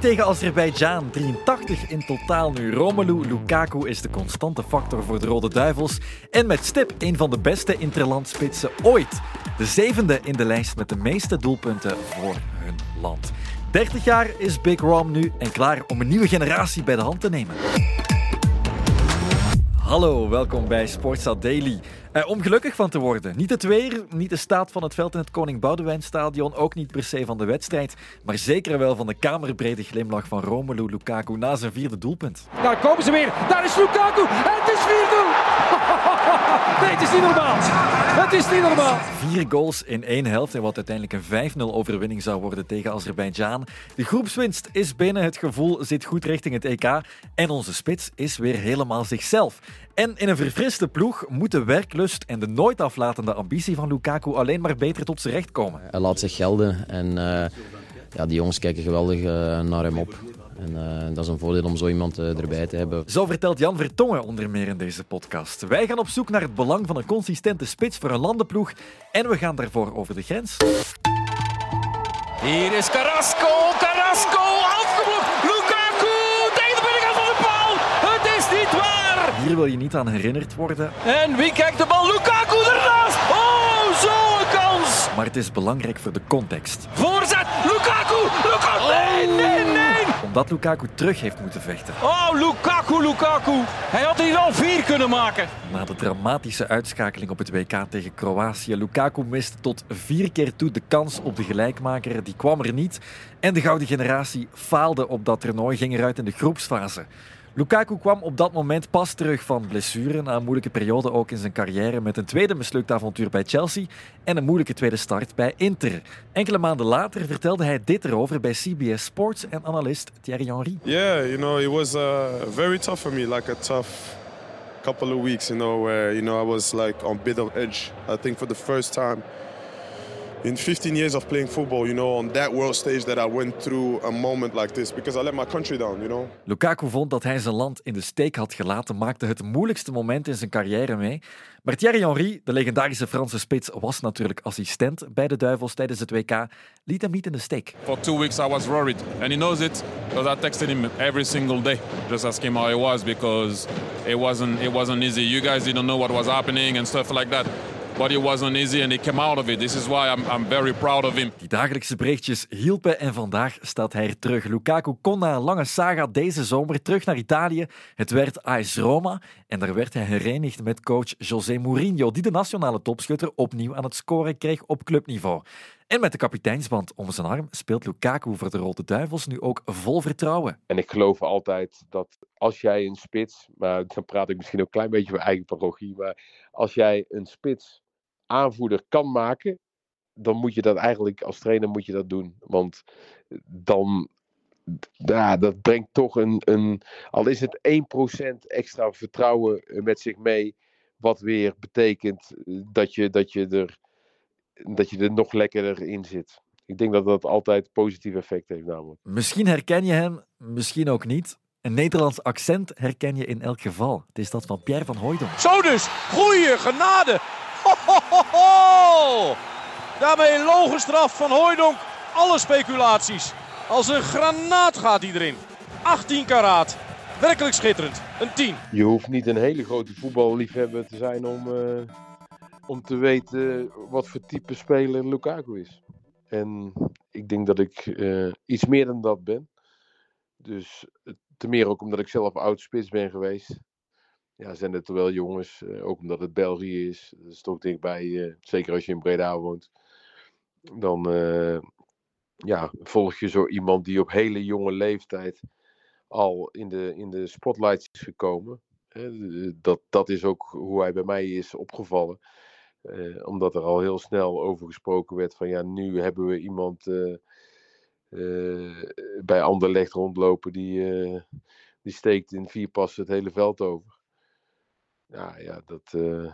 4 tegen Azerbeidzjan, 83 in totaal nu. Romelu Lukaku is de constante factor voor de Rode Duivels. En met stip een van de beste interlandspitsen ooit. De zevende in de lijst met de meeste doelpunten voor hun land. 30 jaar is Big Rom nu en klaar om een nieuwe generatie bij de hand te nemen. Hallo, welkom bij Sportstad Daily. Eh, om gelukkig van te worden. Niet het weer, niet de staat van het veld in het Koning Boudewijnstadion, ook niet per se van de wedstrijd, maar zeker wel van de kamerbrede glimlach van Romelu Lukaku na zijn vierde doelpunt. Daar komen ze weer. Daar is Lukaku. Het is 4-0. Nee, het is niet normaal. Het is niet normaal. Vier goals in één helft en wat uiteindelijk een 5-0 overwinning zou worden tegen Azerbeidzjan. De groepswinst is binnen, het gevoel zit goed richting het EK en onze spits is weer helemaal zichzelf. En in een verfriste ploeg moet de werklust en de nooit aflatende ambitie van Lukaku alleen maar beter tot zijn recht komen. Hij laat zich gelden en uh, ja, die jongens kijken geweldig uh, naar hem op. En uh, dat is een voordeel om zo iemand erbij te hebben. Zo vertelt Jan Vertongen onder meer in deze podcast. Wij gaan op zoek naar het belang van een consistente spits voor een landenploeg en we gaan daarvoor over de grens. Hier is Carrasco, Carrasco, afgeblokt. Lukaku tegen de binnenkant van de paal. Het is niet waar. Hier wil je niet aan herinnerd worden. En wie kijkt de bal? Lukaku ernaast. Oh, zo'n kans. Maar het is belangrijk voor de context. Voorzet, Lukaku, Lukaku. Nee, nee, nee. Omdat Lukaku terug heeft moeten vechten. Oh, Lukaku, Lukaku. Hij had hier al vier kunnen maken. Na de dramatische uitschakeling op het WK tegen Kroatië, Lukaku miste tot vier keer toe de kans op de gelijkmaker. Die kwam er niet. En de gouden generatie faalde op dat toernooi, ging eruit in de groepsfase. Lukaku kwam op dat moment pas terug van blessure, na een moeilijke periode ook in zijn carrière, met een tweede mislukt avontuur bij Chelsea en een moeilijke tweede start bij Inter. Enkele maanden later vertelde hij dit erover bij CBS Sports en analist Thierry Henry. Yeah, you know, it was uh, very tough for me, like a tough couple of weeks, you know, where you know I was like on bit of edge. I think for the first time in 15 years of playing football, you know, on that world stage that I went through a moment like this because I let my country down, you know. Lukaku vond dat hij zijn land in de steek had gelaten, maakte het moeilijkste moment in zijn carrière mee. Maar Thierry Henry, de legendarische Franse spits, was natuurlijk assistent bij de Duivels tijdens het WK, liet hem niet in de steek. For two weeks I was worried and he knows it because I texted him every single day just ask him how he was because it wasn't it wasn't easy. You guys didn't know what was happening and stuff like that. But it wasn't easy and he came out of it. This is why I'm, I'm very proud of him. Die dagelijkse berichtjes hielpen en vandaag staat hij er terug. Lukaku kon na een lange saga deze zomer terug naar Italië. Het werd AS Roma en daar werd hij herenigd met coach José Mourinho, die de nationale topschutter opnieuw aan het scoren kreeg op clubniveau. En met de kapiteinsband om zijn arm speelt Lukaku voor de Rode Duivels nu ook vol vertrouwen. En ik geloof altijd dat als jij een spits, maar dan praat ik misschien ook een klein beetje voor eigen parochie, maar als jij een spits aanvoerder kan maken, dan moet je dat eigenlijk als trainer moet je dat doen. Want dan, ja, dat brengt toch een, een, al is het 1% extra vertrouwen met zich mee, wat weer betekent dat je, dat je, er, dat je er nog lekkerder in zit. Ik denk dat dat altijd positief effect heeft namelijk. Misschien herken je hem, misschien ook niet. Een Nederlands accent herken je in elk geval. Het is dat van Pierre van Hooydonk. Zo dus, goeie genade. Ho, ho. Daarmee een logenstraf van Hooydonk. Alle speculaties. Als een granaat gaat hij erin. 18 karaat. Werkelijk schitterend. Een 10. Je hoeft niet een hele grote voetballiefhebber te zijn om, uh, om te weten wat voor type speler Lukaku is. En ik denk dat ik uh, iets meer dan dat ben. Dus te meer ook omdat ik zelf oud spits ben geweest. Ja, zijn het wel jongens, uh, ook omdat het België is. Dat is toch dichtbij, uh, zeker als je in Breda woont. Dan uh, ja, volg je zo iemand die op hele jonge leeftijd al in de, in de spotlights is gekomen. Dat, dat is ook hoe hij bij mij is opgevallen. omdat er al heel snel over gesproken werd van ja, nu hebben we iemand bij Anderlecht rondlopen die, die steekt in vier passen het hele veld over. Ja, ja, dat. Uh,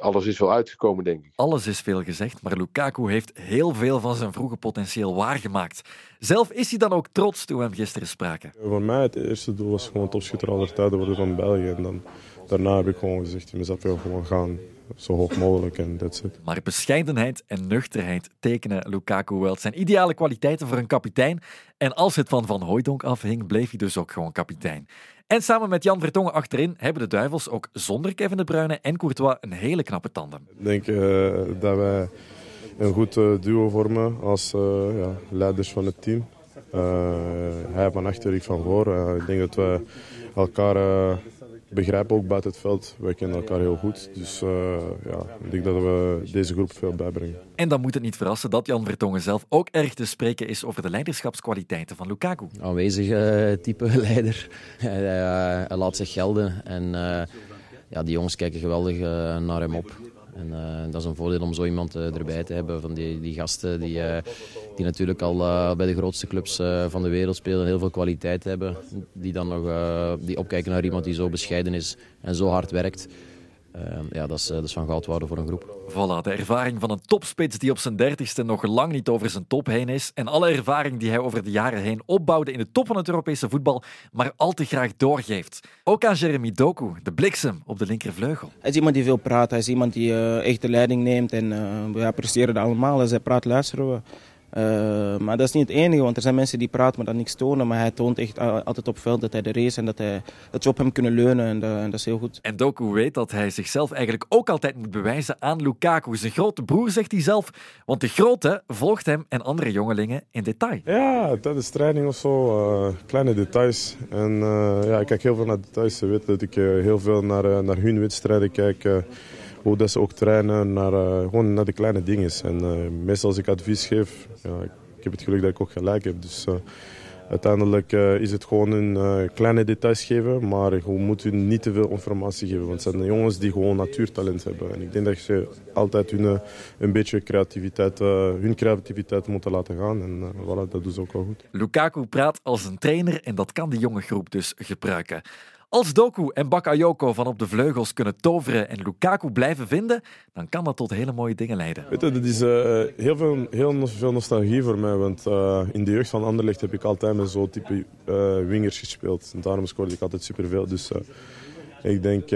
alles is wel uitgekomen, denk ik. Alles is veel gezegd, maar Lukaku heeft heel veel van zijn vroege potentieel waargemaakt. Zelf is hij dan ook trots toen we hem gisteren spraken. Voor mij het eerste doel was gewoon topschutter aller tijden worden van België. En dan, daarna heb ik gewoon gezegd, in mezelf wil gewoon gaan zo hoog mogelijk en that's it. Maar bescheidenheid en nuchterheid tekenen Lukaku wel. Het zijn ideale kwaliteiten voor een kapitein. En als het van Van Hooijdonk afhing, bleef hij dus ook gewoon kapitein. En samen met Jan Vertongen achterin hebben de Duivels ook zonder Kevin De Bruyne en Courtois een hele knappe tandem. Ik denk uh, dat wij een goed uh, duo vormen als uh, ja, leiders van het team. hij van achter, ik van voor. ik denk dat we elkaar begrijpen ook buiten het veld. Wij kennen elkaar heel goed. Dus uh, ja, ik denk dat we deze groep veel bijbrengen. En dan moet het niet verrassen dat Jan Vertongen zelf ook erg te spreken is over de leiderschapskwaliteiten van Lukaku. Aanwezige uh, type leider. hij, hij, laat zich gelden en uh, ja, die jongens kijken geweldig naar hem op. En uh, dat is een voordeel om zo iemand uh, erbij te hebben. Van die, die gasten die, uh, die natuurlijk al bij de grootste clubs van de wereld spelen. Heel veel kwaliteit hebben. Die dan nog die opkijken naar iemand die zo bescheiden is en zo hard werkt. Ehm, ja, dat is, dat is van goud waarde voor een groep. Voilà, de ervaring van een topspits die op zijn dertigste nog lang niet over zijn top heen is. En alle ervaring die hij over de jaren heen opbouwde in de top van het Europese voetbal, maar al te graag doorgeeft. Ook aan Jeremy Doku, de bliksem op de linkervleugel. Hij is iemand die veel praat, hij is iemand die uh, echt de leiding neemt. En uh, we appreciëren dat allemaal. Als hij praat, luisteren we. Uh, maar dat is niet het enige, want er zijn mensen die praten maar dat niks tonen. Maar hij toont echt altijd op veld dat hij er is en dat, hij, dat ze op hem kunnen leunen. En dat, en dat, is heel goed. En Doku weet dat hij zichzelf eigenlijk ook altijd moet bewijzen aan Lukaku. Zijn grote broer, zegt hij zelf. Want de grote volgt hem en andere jongelingen in detail. Ja, tijdens training of zo. Uh, kleine details. En uh, ja, ik kijk heel veel naar details. Ze weten dat ik heel veel naar, naar hun wedstrijden kijk hoe dat ze ook trainen, naar, uh, gewoon naar de kleine dingen. En uh, meestal als ik advies geef, ja, ik heb het geluk dat ik ook gelijk heb. Dus uh, uiteindelijk is het gewoon een kleine details geven, maar we moeten niet te veel informatie geven. Want het zijn jongens die gewoon natuurtalent hebben. En ik denk dat ze altijd hun, een beetje creativiteit, hun creativiteit moeten laten gaan. En voilà, dat doen ze ook wel goed. Lukaku praat als een trainer en dat kan de jonge groep dus gebruiken. Als Doku en Bakayoko van op de vleugels kunnen toveren en Lukaku blijven vinden, dan kan dat tot hele mooie dingen leiden. Weet je, dat is uh, heel, veel, heel veel nostalgie voor mij, want uh, in de jeugd van Anderlecht heb ik altijd met zo'n type uh, wingers gespeeld. En daarom scoorde ik altijd superveel. Dus ik denk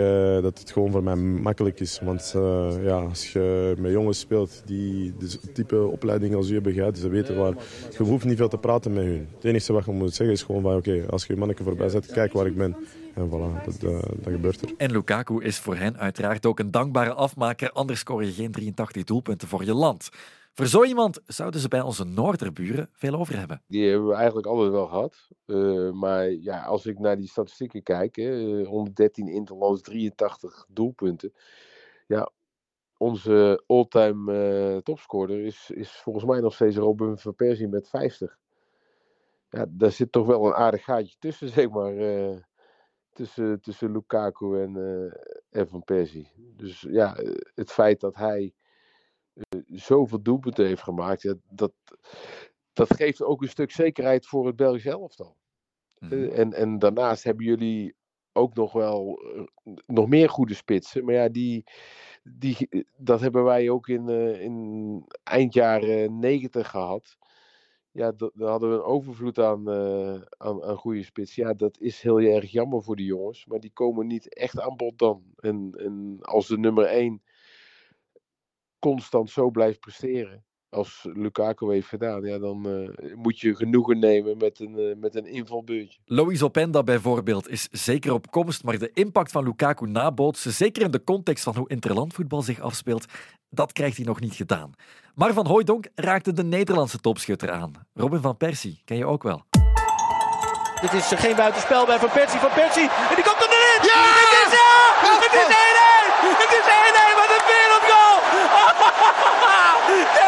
dat het gewoon voor mij makkelijk is. Want ja, als je met jongens speelt die de type opleiding als u hebben gehad, ze weten waar, je hoeft niet veel te praten met hun. Het enige wat je moet zeggen is gewoon van oké, als je je manneke voorbij zet, kijk waar ik ben. En voilà, dat, uh, dat, gebeurt er. En Lukaku is voor hen uiteraard ook een dankbare afmaker, anders scoor je geen 83 doelpunten voor je land. Voor zo iemand zouden ze bij onze Noorderburen veel over hebben. Die hebben we eigenlijk altijd wel gehad. Uh, maar ja, als ik naar die statistieken kijk, hè, 113 interlands, 83 doelpunten. Ja, onze all-time uh, topscorer is, is volgens mij nog steeds Robin van Persie met 50. Ja, daar zit toch wel een aardig gaatje tussen, zeg maar. Uh, tussen, tussen Lukaku en, uh, en Van Persie. Dus ja, het feit dat hij uh, zoveel doelpunten heeft gemaakt, ja, dat, dat geeft ook een stuk zekerheid voor het Belgisch elftal. Mm -hmm. uh, en, en daarnaast hebben jullie ook nog wel nog meer goede spitsen. Maar ja, die, die, dat hebben wij ook in, in eind jaren negentig gehad ja, daar hadden we een overvloed aan, uh, aan, aan goede spits. Ja, dat is heel erg jammer voor die jongens. Maar die komen niet echt aan bod dan. En, en als de nummer 1 constant zo blijft presteren. Als Lukaku heeft gedaan, ja, dan uh, moet je genoegen nemen met een, uh, met een invalbeurtje. Loïs Openda bijvoorbeeld is zeker op komst, maar de impact van Lukaku nabootsen, zeker in de context van hoe interlandvoetbal zich afspeelt, dat krijgt hij nog niet gedaan. Maar Van Hooijdonk raakte de Nederlandse topschutter aan. Robin van Persie ken je ook wel. Dit is geen buitenspel bij Van Persie. Van Persie, en die komt erin! Ja! Het is ja! Het is 1-1! Het is 1-1, wat een wereldgoal!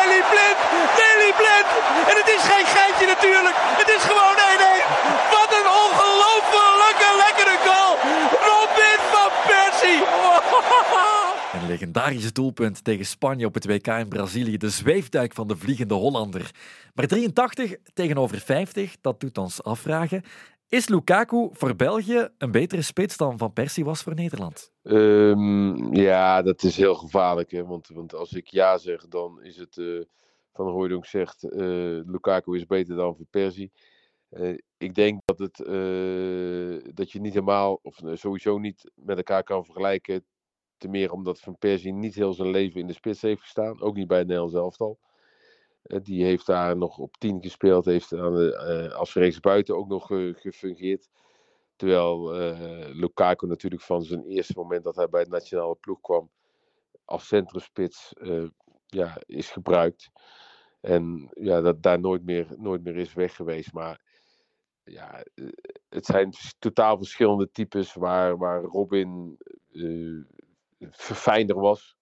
Daley Blind! Daley Blind! En het is geen geintje natuurlijk. Het is gewoon 1-1. Wat een ongelofelijke lekkere goal! Robin van Persie! Een legendarisch doelpunt tegen Spanje op het WK in Brazilië. De zweefduik van de vliegende Hollander. Maar 83 tegenover 50, dat doet ons afvragen. Is Lukaku voor België een betere spits dan Van Persie was voor Nederland? Um, ja, dat is heel gevaarlijk. Hè? Want, want als ik ja zeg, dan is het... Uh, van Hooydonk zegt, uh, Lukaku is beter dan Van Persie. Uh, ik denk dat, het, dat je niet helemaal, of sowieso niet met elkaar kan vergelijken Ten meer omdat Van Persie niet heel zijn leven in de spits heeft gestaan. Ook niet bij het Nederlands elftal. Uh, die heeft daar nog op 10 gespeeld. Heeft aan de, uh, als rechtsbuiten ook nog uh, gefungeerd. Terwijl Lukaku natuurlijk van zijn eerste moment dat hij bij het nationale ploeg kwam. Als centrumspits ja, is gebruikt. En ja, dat daar nooit meer, nooit meer is weg geweest. Maar ja, het zijn totaal verschillende types waar, waar Robin uh, verfijnder was.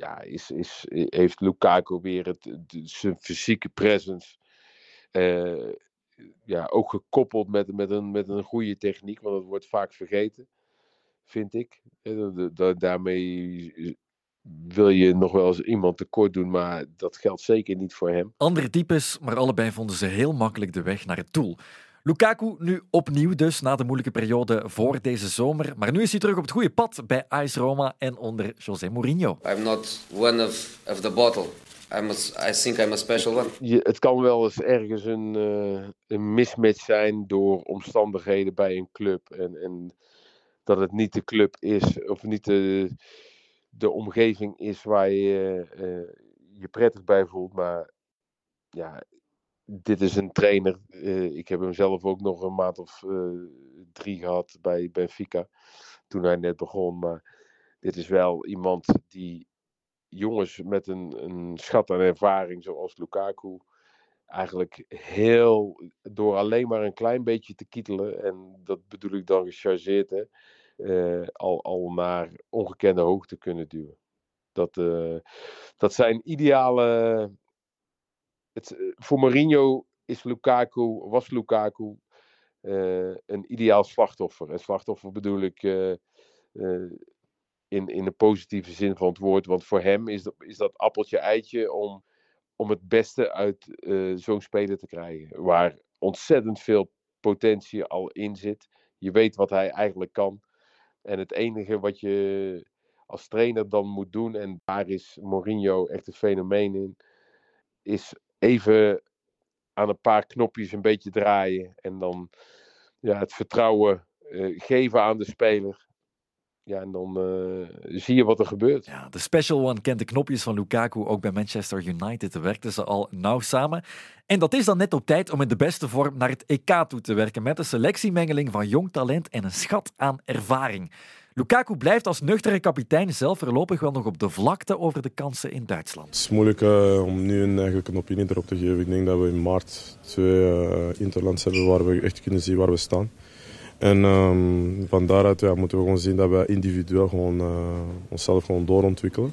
Ja, is, is, heeft Lukaku weer het, zijn fysieke presence. Uh, ja, ook gekoppeld met, met, een, met een goede techniek, want dat wordt vaak vergeten, vind ik. Daarmee wil je nog wel eens iemand tekort doen, maar dat geldt zeker niet voor hem. Andere types, maar allebei vonden ze heel makkelijk de weg naar het doel. Lukaku nu opnieuw dus, na de moeilijke periode voor deze zomer. Maar nu is hij terug op het goede pad bij AS Roma en onder José Mourinho. I'm not one of, of the bottle. I'm a, I think I'm a special one. Je, het kan wel eens ergens een, uh, een mismatch zijn door omstandigheden bij een club. En, en dat het niet de club is, of niet de de omgeving is waar je uh, je prettig bij voelt. Maar ja, dit is een trainer. Uh, ik heb hem zelf ook nog een maand of uh, drie gehad bij Benfica. Toen hij net begon. Maar dit is wel iemand die jongens met een, een schat aan ervaring, zoals Lukaku. Eigenlijk heel door alleen maar een klein beetje te kietelen. En dat bedoel ik dan gechargeerd. Hè, uh, al, al naar ongekende hoogte kunnen duwen. Dat, dat zijn ideale. Eh, voor Mourinho is Lukaku, was Lukaku uh, een ideaal slachtoffer. En slachtoffer bedoel ik in, in de positieve zin van het woord. Want voor hem is dat, is dat appeltje-eitje om, om het beste uit zo'n speler te krijgen. Waar ontzettend veel potentie al in zit. Je weet wat hij eigenlijk kan. En het enige wat je als trainer dan moet doen, en daar is Mourinho echt een fenomeen in, is even aan een paar knopjes een beetje draaien. En dan ja, het vertrouwen uh, geven aan de speler. Ja, en dan uh, zie je wat er gebeurt. Ja, de Special One kent de knopjes van Lukaku ook bij Manchester United. Werkten ze al nauw samen. En dat is dan net op tijd om in de beste vorm naar het EK toe te werken. Met een selectiemengeling van jong talent en een schat aan ervaring. Lukaku blijft als nuchtere kapitein zelf voorlopig wel nog op de vlakte over de kansen in Duitsland. Het is moeilijk uh, om nu een, eigenlijk een opinie erop te geven. Ik denk dat we in maart twee uh, interlands hebben waar we echt kunnen zien waar we staan. En um, van daaruit ja, moeten we gewoon zien dat we individueel gewoon, uh, onszelf gewoon doorontwikkelen.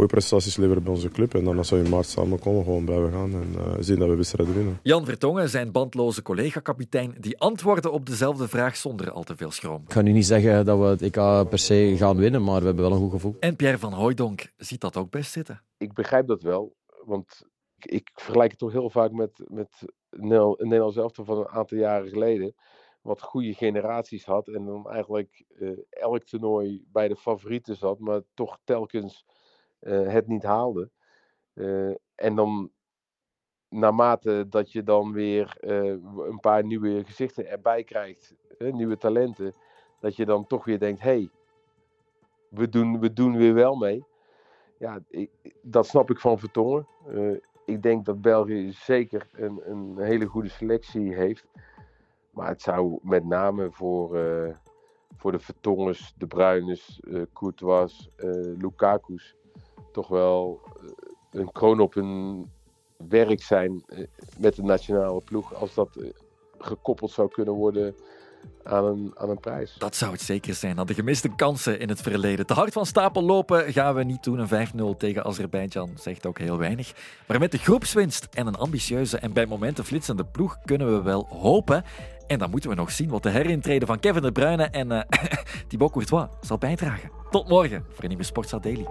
Goede prestaties leveren bij onze club. En dan als we in maart samenkomen, gewoon blijven gaan en uh, zien dat we wedstrijden winnen. Jan Vertongen, zijn bandloze collega-kapitein, die antwoordde op dezelfde vraag zonder al te veel schroom. Ik ga nu niet zeggen dat we het EK per se gaan winnen, maar we hebben wel een goed gevoel. En Pierre van Hooijdonk ziet dat ook best zitten. Ik begrijp dat wel, want ik, ik vergelijk het toch heel vaak met, met een Nederlands elftal van een aantal jaren geleden wat goede generaties had. En dan eigenlijk uh, elk toernooi bij de favorieten zat, maar toch telkens uh, het niet haalde. Uh, en dan naarmate dat je dan weer een paar nieuwe gezichten erbij krijgt, nieuwe talenten, dat je dan toch weer denkt, hé, hey, we, doen, we doen weer wel mee. Ja, ik, dat snap ik van Vertongen. ik denk dat België zeker een, een hele goede selectie heeft. Maar het zou met name voor, voor de Vertongers, de Bruiners, uh, Courtois, Lukaku's toch wel een kroon op een werk zijn met de nationale ploeg. Als dat gekoppeld zou kunnen worden aan een, aan een prijs. Dat zou het zeker zijn. Aan de gemiste kansen in het verleden. Te hard van stapel lopen gaan we niet doen. Een 5-0 tegen Azerbeidzjan zegt ook heel weinig. Maar met de groepswinst en een ambitieuze en bij momenten flitsende ploeg kunnen we wel hopen. En dan moeten we nog zien wat de herintreden van Kevin De Bruyne en uh, Thibaut Courtois zal bijdragen. Tot morgen voor een nieuwe Sportsa Daily.